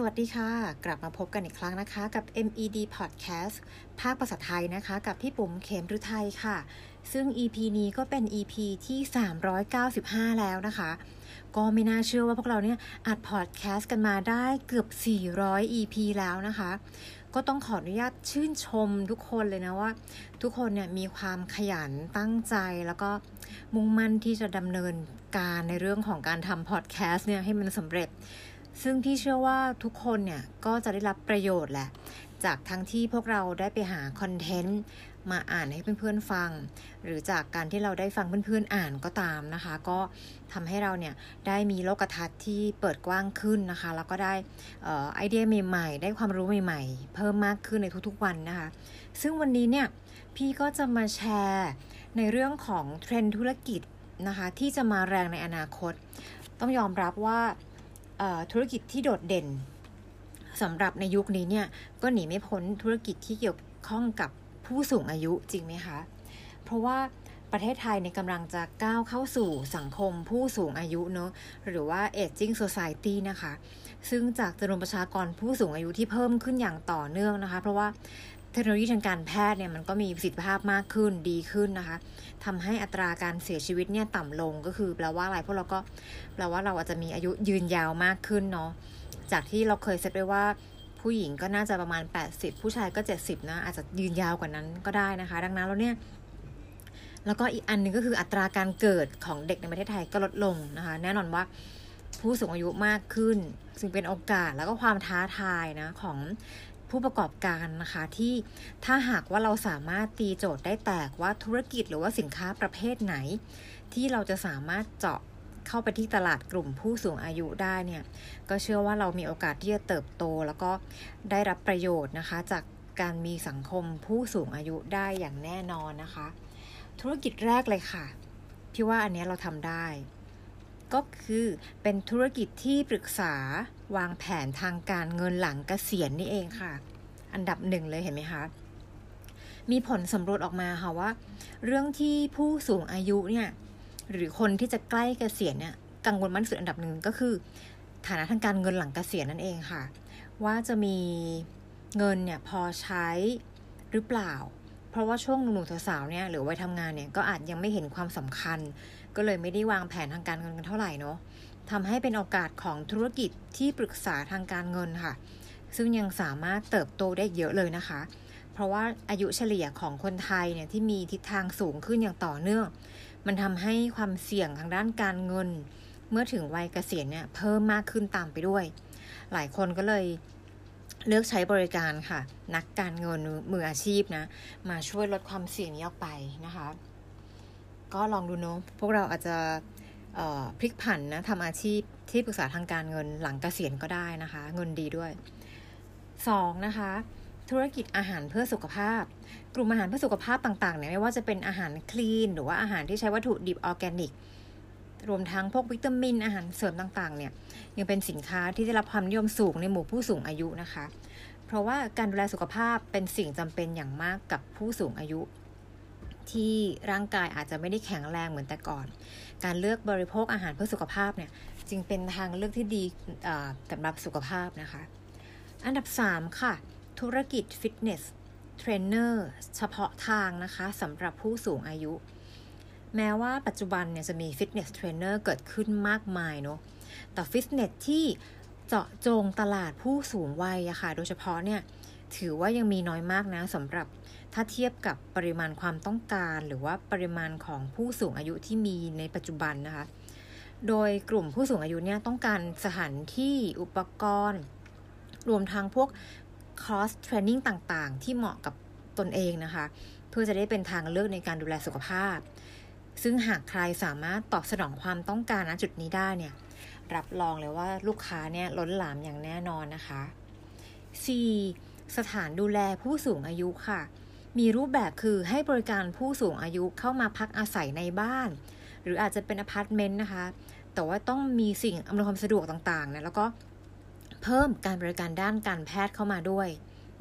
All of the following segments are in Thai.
สวัสดีค่ะ กลับมาพบกันอีกครั้งนะคะ กับ MED Podcast ภาคภาษาไทยนะคะ กับพี่ปุ๋มเขมรุไทยค่ะ ซึ่ง EP นี้ก็เป็น EP ที่ 395 แล้วนะคะ ก็ไม่น่าเชื่อว่าพวกเราเนี่ยอัดพอดแคสต์กันมาได้เกือบ 400 EP แล้วนะคะ ก็ต้องขออนุญาตชื่นชมทุกคนเลยนะว่า ทุกคนเนี่ยมีความขยันตั้งใจแล้วก็มุ่งมั่นที่จะดำเนินการในเรื่องของการทำพอดแคสต์เนี่ยให้มันสำเร็จ ซึ่งที่เชื่อว่าทุกคนเนี่ยก็จะได้รับประโยชน์แหละ จากทั้งที่พวกเราได้ไปหาคอนเทนต์มาอ่านให้เพื่อนๆฟัง หรือจากการที่เราได้ฟังเพื่อนๆอ่านก็ตามนะคะ ก็ทำให้เราเนี่ยได้มีโลกทัศน์ที่เปิดกว้างขึ้นนะคะ แล้วก็ได้ไอเดียใหม่ๆ ได้ความรู้ใหม่ๆ เพิ่มมากขึ้นในทุกๆวันนะคะ ซึ่งวันนี้เนี่ยพี่ก็จะมาแชร์ในเรื่องของเทรนด์ธุรกิจนะคะที่จะมาแรงในอนาคต ต้องยอมรับว่า ธุรกิจที่โดดเด่นสำหรับในยุคนี้เนี่ยก็หนีไม่พ้นธุรกิจที่เกี่ยวข้องกับผู้สูงอายุจริงไหมคะ เพราะว่าประเทศไทยในกำลังจะก้าวเข้าสู่สังคมผู้สูงอายุเนอะหรือว่า aging society นะคะ ซึ่งจากจำนวนประชากรผู้สูงอายุที่เพิ่มขึ้นอย่างต่อเนื่องนะคะ เพราะว่า ทคโนโลยีทางการแพทย์เนี่ยมันก็มีประสิทธิภาพมากขึ้นดีขึ้นนะคะทำให้อัตราการเสียชีวิตเนี่ยต่ำลงก็คือแปลว่าอะไรพวกเราก็แปลว่าเราอาจจะมีอายุยืนยาวมากขึ้นเนาะจากที่เราเคยเซตไว้ว่าผู้หญิงก็น่าจะประมาณ 80 ผู้ชายก็ 70 นะ อาจจะยืนยาวกว่านั้นก็ได้นะคะ ดังนั้นแล้วเนี่ย แล้วก็อีกอันนึงก็คืออัตราการเกิดของเด็กในประเทศไทยก็ลดลงนะคะ แน่นอนว่าผู้สูงอายุมากขึ้น ซึ่งเป็นโอกาสแล้วก็ความท้าทายนะของ ผู้ประกอบการนะคะที่ถ้าหากว่าเราสามารถตีโจทย์ได้แตกว่าธุรกิจหรือว่าสินค้าประเภทไหน ที่เราจะสามารถเจาะเข้าไปที่ตลาดกลุ่มผู้สูงอายุได้เนี่ยก็เชื่อว่าเรามีโอกาสที่จะเติบโต แล้วก็ได้รับประโยชน์นะคะ จากการมีสังคมผู้สูงอายุได้อย่างแน่นอนนะคะ ธุรกิจแรกเลยค่ะพี่ว่าอันนี้เราทำได้ ก็คือเป็นธุรกิจที่ปรึกษาวางแผนทางการเงินหลังเกษียณนี่เองค่ะ อันดับหนึ่งเลยเห็นไหมคะ มีผลสำรวจออกมาค่ะว่า เรื่องที่ผู้สูงอายุเนี่ยหรือคนที่จะใกล้เกษียณเนี่ยกังวลมากที่สุดอันดับหนึ่งก็คือ ฐานะทางการเงินหลังเกษียณนั่นเองค่ะ ว่าจะมีเงินเนี่ยพอใช้หรือเปล่า เพราะว่าช่วงหนุ่มๆสาวๆเนี่ยหรือวัยทำงานเนี่ยก็อาจยังไม่เห็นความสำคัญ ก็เลยไม่ได้วางแผนทางการเงินกันเท่าไหร่เนาะทำให้เป็นโอกาสของธุรกิจที่ปรึกษาทางการเงินค่ะ ซึ่งยังสามารถเติบโตได้เยอะเลยนะคะ เพราะว่าอายุเฉลี่ยของคนไทยเนี่ยที่มีทิศทางสูงขึ้นอย่างต่อเนื่อง มันทำให้ความเสี่ยงทางด้านการเงิน เมื่อถึงวัยเกษียณเนี่ยเพิ่มมากขึ้นตามไปด้วย หลายคนก็เลยเลือกใช้บริการค่ะ นักการเงินมืออาชีพนะ มาช่วยลดความเสี่ยงนี้ออกไปนะคะ ก็ลองดูเนาะพวกเราอาจจะพลิกผันนะทำอาชีพที่ปรึกษาทางการเงินหลังเกษียณก็ได้นะคะ เงินดีด้วย 2. นะคะ ธุรกิจอาหารเพื่อสุขภาพ กลุ่มอาหารเพื่อสุขภาพต่างๆเนี่ยไม่ว่าจะเป็นอาหารคลีน หรือว่าอาหารที่ใช้วัตถุดิบออร์แกนิก รวมทั้งพวกวิตามินอาหารเสริมต่างๆ เนี่ยยังเป็นสินค้าที่ได้รับความนิยมสูงในหมู่ผู้สูงอายุนะคะ เพราะว่าการดูแลสุขภาพเป็นสิ่งจำเป็นอย่างมากกับผู้สูงอายุ ที่ร่างกายอาจจะไม่ได้แข็งแรงเหมือนแต่ก่อน การเลือกบริโภคอาหารเพื่อสุขภาพเนี่ยจึงเป็นทางเลือกที่ดีสำหรับสุขภาพนะคะ อันดับ 3 ค่ะ ธุรกิจฟิตเนสเทรนเนอร์เฉพาะทางนะคะสำหรับผู้สูงอายุ แม้ว่าปัจจุบันเนี่ยจะมีฟิตเนสเทรนเนอร์เกิดขึ้นมากมายเนาะแต่ฟิตเนสที่เจาะจงตลาดผู้สูงวัยอะคะ่ะโดยเฉพาะเนี่ยถือว่ายังมีน้อยมากนะสำหรับ ถ้าเทียบกับปริมาณความต้องการหรือว่าปริมาณของผู้สูงอายุที่มีในปัจจุบันนะคะ โดยกลุ่มผู้สูงอายุเนี่ยต้องการสถานที่อุปกรณ์ รวมทั้งพวกคอร์สเทรนนิ่งต่างๆ ที่เหมาะกับตนเองนะคะ เพื่อจะได้เป็นทางเลือกในการดูแลสุขภาพ ซึ่งหากใครสามารถตอบสนองความต้องการณจุดนี้ได้เนี่ยรับรองเลยว่าลูกค้าเนี่ยล้นหลามอย่างแน่นอนนะคะ 4. สถานดูแลผู้สูงอายุค่ะ มีรูปแบบคือให้บริการผู้สูงอายุเข้ามาพักอาศัยในบ้าน หรืออาจจะเป็นอพาร์ตเมนต์นะคะ แต่ว่าต้องมีสิ่งอำนวยความสะดวกต่างๆนะแล้วก็เพิ่มการบริการด้านการแพทย์เข้ามาด้วย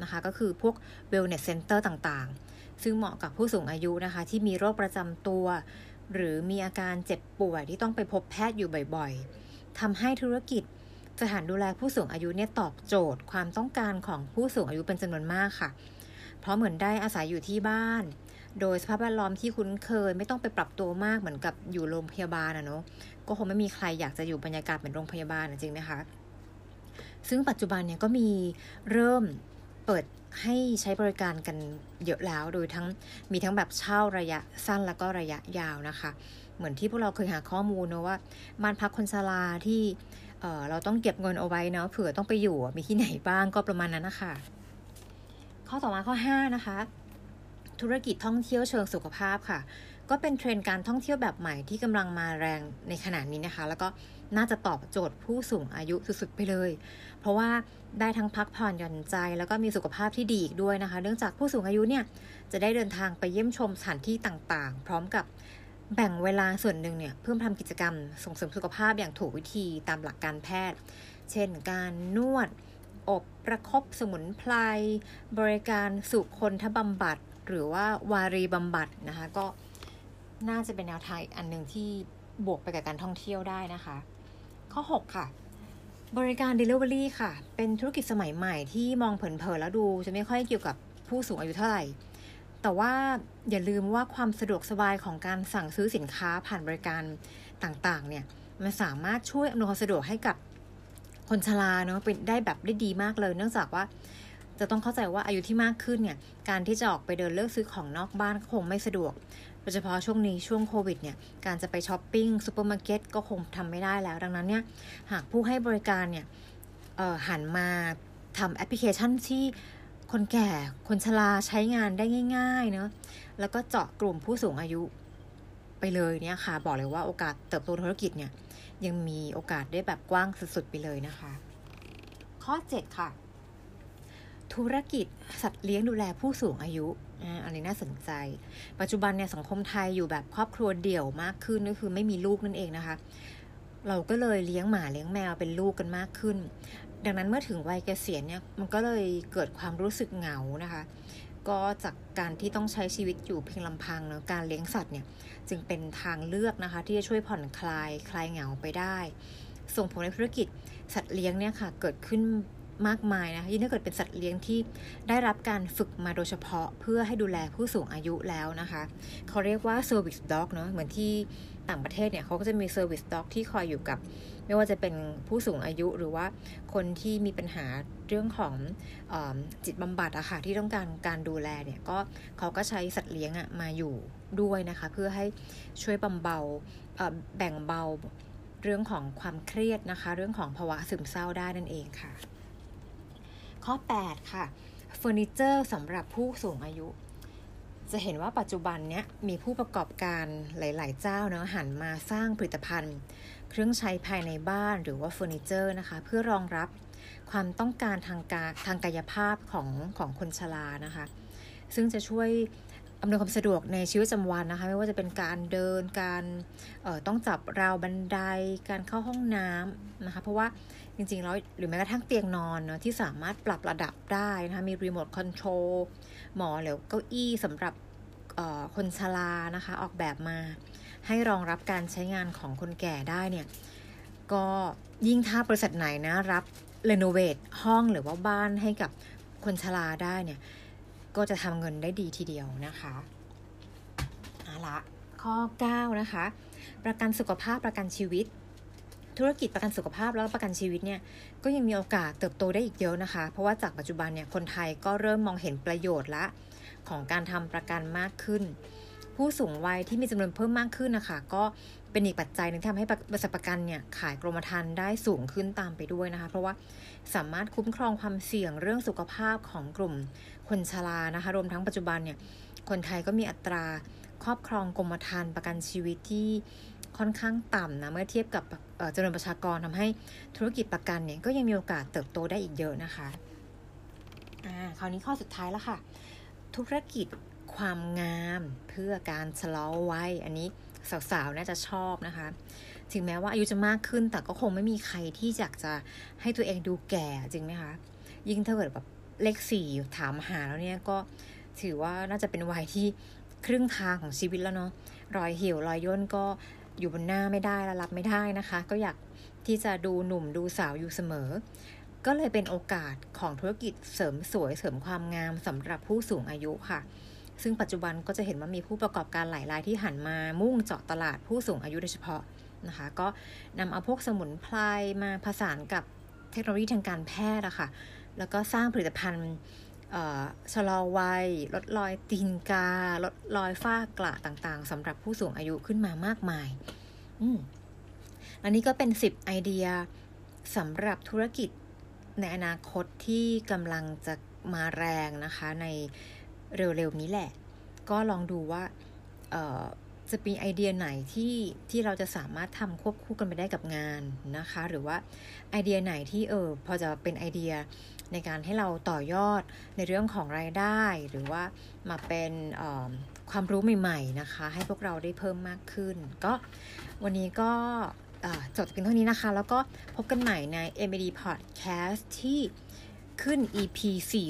นะคะ ก็คือพวก wellness center ต่างๆ ซึ่งเหมาะกับผู้สูงอายุนะคะ ที่มีโรคประจำตัว หรือมีอาการเจ็บป่วยที่ต้องไปพบแพทย์อยู่บ่อยๆทำให้ธุรกิจสถานดูแลผู้สูงอายุเนี่ยตอบโจทย์ความต้องการของผู้สูงอายุเป็นจำนวนมากค่ะ ราะเหมือนได้อาศัยอยู่ที่บ้าน โดยสภาพแวดล้อมที่คุ้นเคย ไม่ต้องไปปรับตัวมากเหมือนกับอยู่โรงพยาบาลนะเนาะก็คงไม่มีใครอยากจะอยู่บรรยากาศเหมือนโรงพยาบาลจริงไหมคะซึ่งปัจจุบันเนี่ยก็มีเริ่มเปิดให้ใช้บริการกันเยอะแล้ว โดยทั้งมีทั้งแบบเช่าระยะสั้นแล้วก็ระยะยาวนะคะ เหมือนที่พวกเราเคยหาข้อมูลนะว่าบ้านพักคนชราที่เเราต้องเก็บเงินเอาไว้เนาะเผื่อต้องไปอยู่มีที่ไหนบ้างก็ประมาณนั้นนะคะ ข้อต่อมาข้อ 5 นะคะ ธุรกิจท่องเที่ยวเชิงสุขภาพค่ะ ก็เป็นเทรนด์การท่องเที่ยวแบบใหม่ที่กำลังมาแรงในขณะนี้นะคะ แล้วก็น่าจะตอบโจทย์ผู้สูงอายุสุดๆไปเลย เพราะว่าได้ทั้งพักผ่อนหย่อนใจ แล้วก็มีสุขภาพที่ดีอีกด้วยนะคะ เนื่องจากผู้สูงอายุเนี่ยจะได้เดินทางไปเยี่ยมชมสถานที่ต่างๆ พร้อมกับแบ่งเวลาส่วนหนึ่งเนี่ยเพื่อทำกิจกรรมส่งเสริมสุขภาพอย่างถูกวิธีตามหลักการแพทย์ เช่น การนวด อบ ประครบสมุนไพรบริการสุคนทบำบัด หรือว่าวารีบำบัดนะคะ ก็น่าจะเป็นแนวทางอันหนึ่งที่บวกไปกับการท่องเที่ยวได้นะคะ ข้อ 6 ค่ะ บริการ Delivery ค่ะ เป็นธุรกิจสมัยใหม่ที่มองเผินๆแล้วดู จะไม่ค่อยเกี่ยวกับผู้สูงอายุเท่าไหร่ แต่ว่าอย่าลืมว่าความสะดวกสบายของการสั่งซื้อสินค้าผ่านบริการต่างๆ เนี่ย มันสามารถช่วยอำนวยความสะดวกให้กับ คนชราเนาะเป็นได้แบบได้ดีมากเลย เนื่องจากว่าจะต้องเข้าใจว่าอายุที่มากขึ้นเนี่ย การที่จะออกไปเดินเลือกซื้อของนอกบ้านคงไม่สะดวก โดยเฉพาะช่วงนี้ช่วงโควิดเนี่ย การจะไปช้อปปิ้งซูเปอร์มาร์เก็ตก็คงทำไม่ได้แล้ว ดังนั้นเนี่ย หากผู้ให้บริการเนี่ยหันมาทำแอปพลิเคชันที่คนแก่คนชราใช้งานได้ง่ายๆเนาะ แล้วก็เจาะกลุ่มผู้สูงอายุไปเลยเนี่ยค่ะ บอกเลยว่าโอกาสเติบโตธุรกิจเนี่ย ยังมีโอกาสได้แบบกว้างสุดๆไปเลยนะคะ ข้อ 7 ค่ะ ธุรกิจสัตว์เลี้ยงดูแลผู้สูงอายุอันนี้น่าสนใจ ปัจจุบันเนี่ยสังคมไทยอยู่แบบครอบครัวเดี่ยวมากขึ้นก็คือไม่มีลูกนั่นเองนะคะ เราก็เลยเลี้ยงหมาเลี้ยงแมวเป็นลูกกันมากขึ้น ดังนั้นเมื่อถึงวัยเกษียณเนี่ยมันก็เลยเกิดความรู้สึกเหงานะคะ ก็จากการที่ต้องใช้ชีวิตอยู่เพียงลำพังเนาะการเลี้ยงสัตว์เนี่ยจึงเป็นทางเลือกนะคะ ที่จะช่วยผ่อนคลายคลายเหงาไปได้ ส่งผลในธุรกิจสัตว์เลี้ยงเนี่ยค่ะเกิดขึ้นมากมายนะยิ่งถ้าเกิดเป็นสัตว์เลี้ยงที่ได้รับการฝึกมาโดยเฉพาะเพื่อให้ดูแลผู้สูงอายุแล้วนะคะ เขาเรียกว่า service dog เนาะเหมือนที่ ต่างประเทศเนี่ยเขาก็จะมี service dog ที่คอยอยู่กับ ไม่ว่าจะเป็นผู้สูงอายุหรือว่าคนที่มีปัญหาเรื่องของอจิตบำบัดอะค่ะที่ต้องการการดูแลเนี่ยก็เขาก็ใช้สัตว์เลี้ยงอะมาอยู่ด้วยนะคะ เพื่อให้ช่วยบำเบาแบ่งเบาเรื่องของความเครียดนะคะ เรื่องของภาวะซึมเศร้าได้นั่นเองค่ะ ข้อ 8 ค่ะเฟอร์นิเจอร์สำหรับผู้สูงอายุ จะเห็นว่าปัจจุบันเนี้ยมีผู้ประกอบการหลาย ๆ เจ้าเนาะหันมาสร้างผลิตภัณฑ์ เครื่องใช้ภายในบ้านหรือว่าเฟอร์นิเจอร์นะคะ เพื่อรองรับความต้องการทางกาทางกายภาพของของคนชรานะคะ ซึ่งจะช่วย อำนวยความสะดวกในชีวิตประจำวันนะคะ ไม่ว่าจะเป็นการเดินการต้องจับราวบันไดการเข้าห้องน้ำนะคะ เพราะว่าจริงๆแล้วหรือแม้กระทั่งเตียงนอนเนาะที่สามารถปรับระดับได้นะคะ มีรีโมทคอนโทรลหมอหรือเก้าอี้สำหรับคนชรานะคะ ออกแบบมาให้รองรับการใช้งานของคนแก่ได้เนี่ย ก็ยิ่งถ้าบริษัทไหนนะ รับเรโนเวทห้องหรือว่าบ้านให้กับคนชราได้เนี่ย ก็จะทำเงินได้ดีทีเดียวนะคะเอาละข้อ 9 นะคะ ประกันสุขภาพประกันชีวิต ธุรกิจประกันสุขภาพแล้วประกันชีวิตเนี่ยก็ยังมีโอกาสเติบโตได้อีกเยอะนะคะ เพราะว่าจากปัจจุบันเนี่ยคนไทยก็เริ่มมองเห็นประโยชน์ละของการทำประกันมากขึ้น ผู้สูงวัยที่มีจำนวนเพิ่มมากขึ้นนะคะก็เป็นอีกปัจจัยหนึ่งที่ทำให้บริษัทประกันเนี่ยขายกรมธรรม์ได้สูงขึ้นตามไปด้วยนะคะ เพราะว่าสามารถคุ้มครองความเสี่ยงเรื่องสุขภาพของกลุ่มคนชรานะคะ รวมทั้งปัจจุบันเนี่ยคนไทยก็มีอัตราครอบครองกรมธรรม์ประกันชีวิตที่ค่อนข้างต่ำนะเมื่อเทียบกับจำนวนประชากรทำให้ธุรกิจประกันเนี่ยก็ยังมีโอกาสเติบโตได้อีกเยอะนะคะอ่าคราวนี้ข้อสุดท้ายแล้วค่ะ ธุรกิจ ความงามเพื่อการชะลอวัยอันนี้สาวๆน่าจะชอบนะคะ ถึงแม้ว่าอายุจะมากขึ้นแต่ก็คงไม่มีใครที่อยากจะให้ตัวเองดูแก่จริงไหมคะ ยิ่งถ้าเกิดแบบเลขสี่ถามหาแล้วเนี่ยก็ถือว่าน่าจะเป็นวัยที่ครึ่งทางของชีวิตแล้วเนาะรอยเหี่ยวรอยย่นก็อยู่บนหน้าไม่ได้แล้วรับไม่ได้นะคะ ก็อยากที่จะดูหนุ่มดูสาวอยู่เสมอ ก็เลยเป็นโอกาสของธุรกิจเสริมสวยเสริมความงามสำหรับผู้สูงอายุค่ะ ซึ่งปัจจุบันก็จะเห็นว่ามีผู้ประกอบการหลายรายที่หันมามุ่งเจาะตลาดผู้สูงอายุโดยเฉพาะนะคะ ก็นำเอาพวกสมุนไพรมาผสานกับเทคโนโลยีทางการแพทย์อะค่ะ แล้วก็สร้างผลิตภัณฑ์ชะลอวัย ลดรอยตีนกา ลดรอยฝ้ากระต่างๆสำหรับผู้สูงอายุขึ้นมามากมาย อืมอันนี้ก็เป็น 10 ไอเดียสำหรับธุรกิจในอนาคตที่กำลังจะมาแรงนะคะใน เร็วๆนี้แหละ ก็ลองดูว่าจะมีไอเดียไหนที่ที่เราจะสามารถทำควบคู่กันไปได้กับงานนะคะ หรือว่าไอเดียไหนที่เออพอจะเป็นไอเดียในการให้เราต่อยอดในเรื่องของรายได้ หรือว่ามาเป็นความรู้ใหม่ๆนะคะ ให้พวกเราได้เพิ่มมากขึ้น ก็วันนี้ก็จบกันเท่านี้นะคะ แล้วก็พบกันใหม่ใน MAD Podcast ที่ ขึ้น EP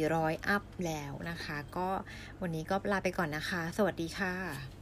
400 อัพแล้วนะคะ ก็วันนี้ก็ลาไปก่อนนะคะ สวัสดีค่ะ